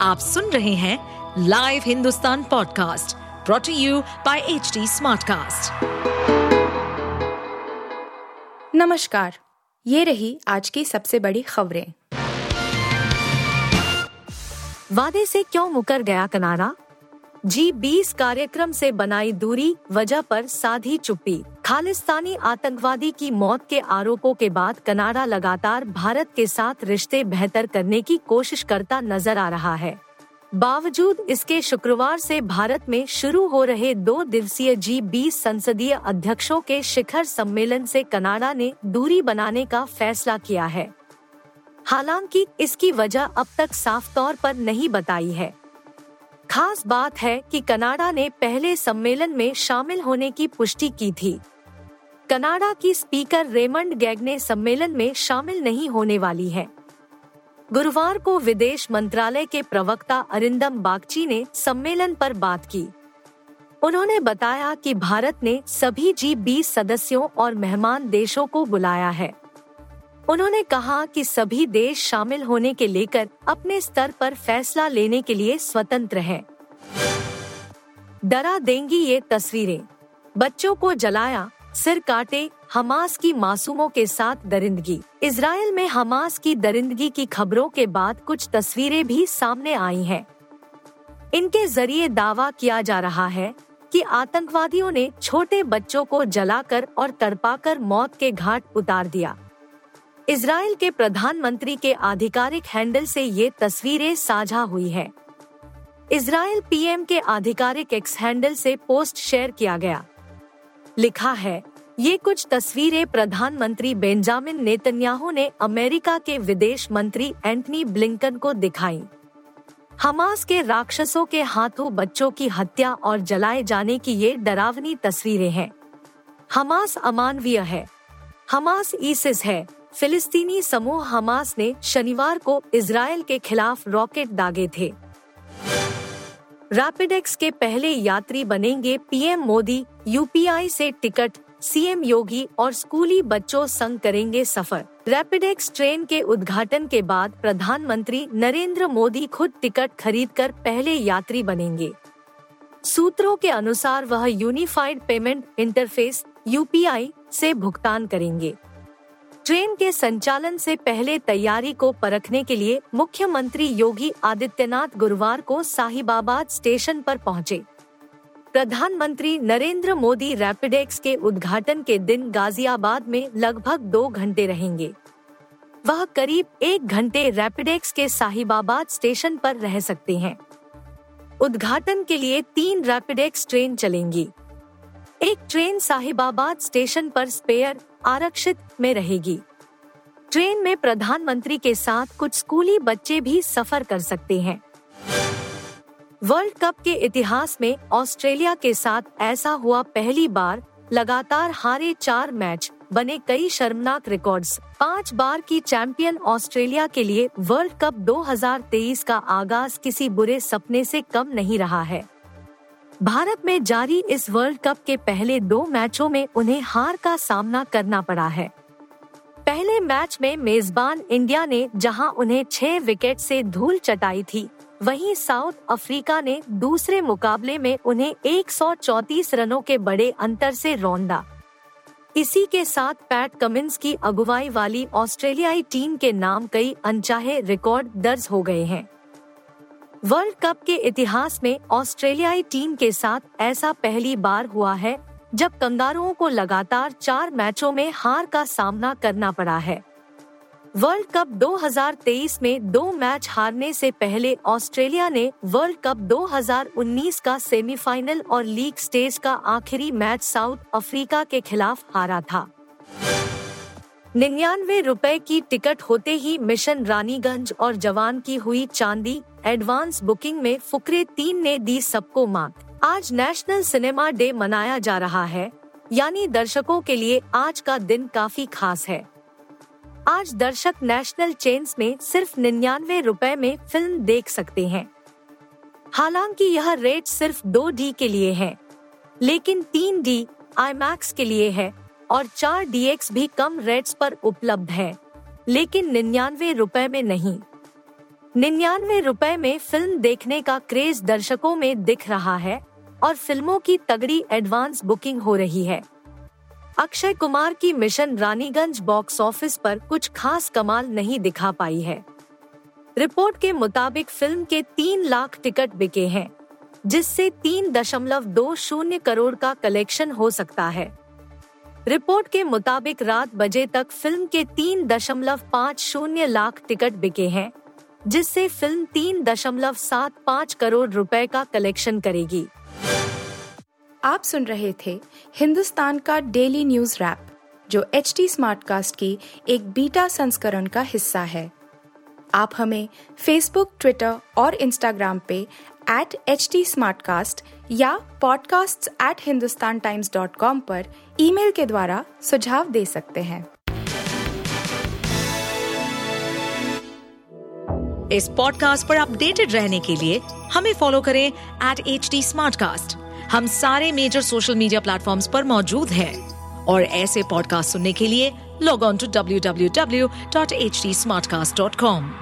आप सुन रहे हैं live Hindustan podcast brought to you by H smartcast. नमस्कार, ये रही आज की सबसे बड़ी खबरें। वादे से क्यों मुकर गया कनाडा जी बीस कार्यक्रम से बनाई दूरी, वजह पर साधी चुप्पी। खालिस्तानी आतंकवादी की मौत के आरोपों के बाद कनाडा लगातार भारत के साथ रिश्ते बेहतर करने की कोशिश करता नज़र आ रहा है। बावजूद इसके शुक्रवार से भारत में शुरू हो रहे दो दिवसीय जी बीस संसदीय अध्यक्षों के शिखर सम्मेलन से कनाडा ने दूरी बनाने का फैसला किया है। हालाँकि इसकी वजह अब तक साफ़ तौर पर नहीं बताई है। खास बात है कि कनाडा ने पहले सम्मेलन में शामिल होने की पुष्टि की थी। कनाडा की स्पीकर रेमंड गैग ने सम्मेलन में शामिल नहीं होने वाली है। गुरुवार को विदेश मंत्रालय के प्रवक्ता अरिंदम बागची ने सम्मेलन पर बात की। उन्होंने बताया कि भारत ने सभी जी बीस सदस्यों और मेहमान देशों को बुलाया है। उन्होंने कहा कि सभी देश शामिल होने के लेकर अपने स्तर पर फैसला लेने के लिए स्वतंत्र हैं। डरा देंगी ये तस्वीरें। बच्चों को जलाया सिर काटे हमास की मासूमों के साथ दरिंदगी। इसराइल में हमास की दरिंदगी की खबरों के बाद कुछ तस्वीरें भी सामने आई हैं। इनके ज़रिए दावा किया जा रहा है कि आतंकवादियों ने छोटे बच्चों को जलाकर और तड़पाकर मौत के घाट उतार दिया। इसराइल के प्रधानमंत्री के आधिकारिक हैंडल से ये तस्वीरें साझा हुई है। इसराइल पीएम के आधिकारिक एक्स हैंडल से पोस्ट शेयर किया गया। लिखा है। ये कुछ तस्वीरें प्रधानमंत्री बेंजामिन नेतन्याहू ने अमेरिका के विदेश मंत्री एंटनी ब्लिंकन को दिखाई। हमास के राक्षसों के हाथों बच्चों की हत्या और जलाए जाने की ये डरावनी तस्वीरें हैं। हमास अमानवीय है। हमास ईसिस है। फिलिस्तीनी समूह हमास ने शनिवार को इसराइल के खिलाफ रॉकेट दागे थे। रैपिडेक्स के पहले यात्री बनेंगे पीएम मोदी यूपीआई से टिकट सीएम योगी और स्कूली बच्चों संग करेंगे सफ़र। रैपिडेक्स ट्रेन के उद्घाटन के बाद प्रधानमंत्री नरेंद्र मोदी खुद टिकट खरीदकर पहले यात्री बनेंगे। सूत्रों के अनुसार वह यूनिफाइड पेमेंट इंटरफेस यूपीआई से भुगतान करेंगे। ट्रेन के संचालन से पहले तैयारी को परखने के लिए मुख्यमंत्री योगी आदित्यनाथ गुरुवार को साहिबाबाद स्टेशन पर पहुँचे। प्रधानमंत्री नरेंद्र मोदी रैपिडेक्स के उद्घाटन के दिन गाजियाबाद में लगभग दो घंटे रहेंगे। वह करीब एक घंटे रैपिडेक्स के साहिबाबाद स्टेशन पर रह सकते हैं। उद्घाटन के लिए तीन रैपिडेक्स ट्रेन चलेंगी। एक ट्रेन साहिबाबाद स्टेशन पर स्पेयर आरक्षित में रहेगी। ट्रेन में प्रधानमंत्री के साथ कुछ स्कूली बच्चे भी सफ़र कर सकते हैं। वर्ल्ड कप के इतिहास में ऑस्ट्रेलिया के साथ ऐसा हुआ पहली बार, लगातार हारे चार मैच, बने कई शर्मनाक रिकॉर्ड्स। पाँच बार की चैंपियन ऑस्ट्रेलिया के लिए वर्ल्ड कप 2023 का आगाज़ किसी बुरे सपने से कम नहीं रहा है। भारत में जारी इस वर्ल्ड कप के पहले दो मैचों में उन्हें हार का सामना करना पड़ा है। पहले मैच में मेजबान इंडिया ने जहाँ उन्हें छह विकेट से धूल चटाई थी, वहीं साउथ अफ्रीका ने दूसरे मुकाबले में उन्हें 134 रनों के बड़े अंतर से रौंदा। इसी के साथ पैट कमिंस की अगुवाई वाली ऑस्ट्रेलियाई टीम के नाम कई अनचाहे रिकॉर्ड दर्ज हो गए हैं। वर्ल्ड कप के इतिहास में ऑस्ट्रेलियाई टीम के साथ ऐसा पहली बार हुआ है, जब कंगारुओं को लगातार चार मैचों में हार का सामना करना पड़ा है। वर्ल्ड कप 2023 में दो मैच हारने से पहले ऑस्ट्रेलिया ने वर्ल्ड कप 2019 का सेमीफाइनल और लीग स्टेज का आखिरी मैच साउथ अफ्रीका के खिलाफ हारा था। निन्यानवे रुपए की टिकट होते ही मिशन रानीगंज और जवान की हुई चांदी एडवांस बुकिंग में फुकरे तीन ने दी सबको मात। आज नेशनल सिनेमा डे मनाया जा रहा है, यानी दर्शकों के लिए आज का दिन काफ़ी खास है। आज दर्शक नेशनल चेन्स में सिर्फ़ निन्यानवे रुपए में फ़िल्म देख सकते हैं। हालाँकि यह रेट सिर्फ़ दो डी के लिए है, लेकिन तीन डी आई के लिए है। और चार डीएक्स भी कम रेट्स पर उपलब्ध है, लेकिन निन्यानवे रुपए में नहीं। निन्यानवे रुपए में फ़िल्म देखने का क्रेज दर्शकों में दिख रहा है और फ़िल्मों की तगड़ी एडवांस बुकिंग हो रही है। अक्षय कुमार की मिशन रानीगंज बॉक्स ऑफ़िस पर कुछ खास कमाल नहीं दिखा पाई है। रिपोर्ट के मुताबिक फ़िल्म के तीन लाख टिकट बिके हैं, जिससे तीन दशमलव दो शून्य करोड़ का कलेक्शन हो सकता है। रिपोर्ट के मुताबिक रात बजे तक फ़िल्म के तीन दशमलव पाँच शून्य लाख टिकट बिके हैं, जिससे फ़िल्म तीन दशमलव सात पाँच करोड़ रुपए का कलेक्शन करेगी। आप सुन रहे थे हिंदुस्तान का डेली न्यूज़ रैप, जो एच टी स्मार्टकास्ट की एक बीटा संस्करण का हिस्सा है। आप हमें फेसबुक ट्विटर और इंस्टाग्राम पे एट एच टी या podcasts@hindustantimes.com पर ईमेल के द्वारा सुझाव दे सकते हैं। इस पॉडकास्ट पर अपडेटेड रहने के लिए हमें फॉलो करें एट एच डी हम सारे मेजर सोशल मीडिया प्लेटफॉर्म पर मौजूद हैं और ऐसे पॉडकास्ट सुनने के लिए log on to W W W dot H D smartcast dot com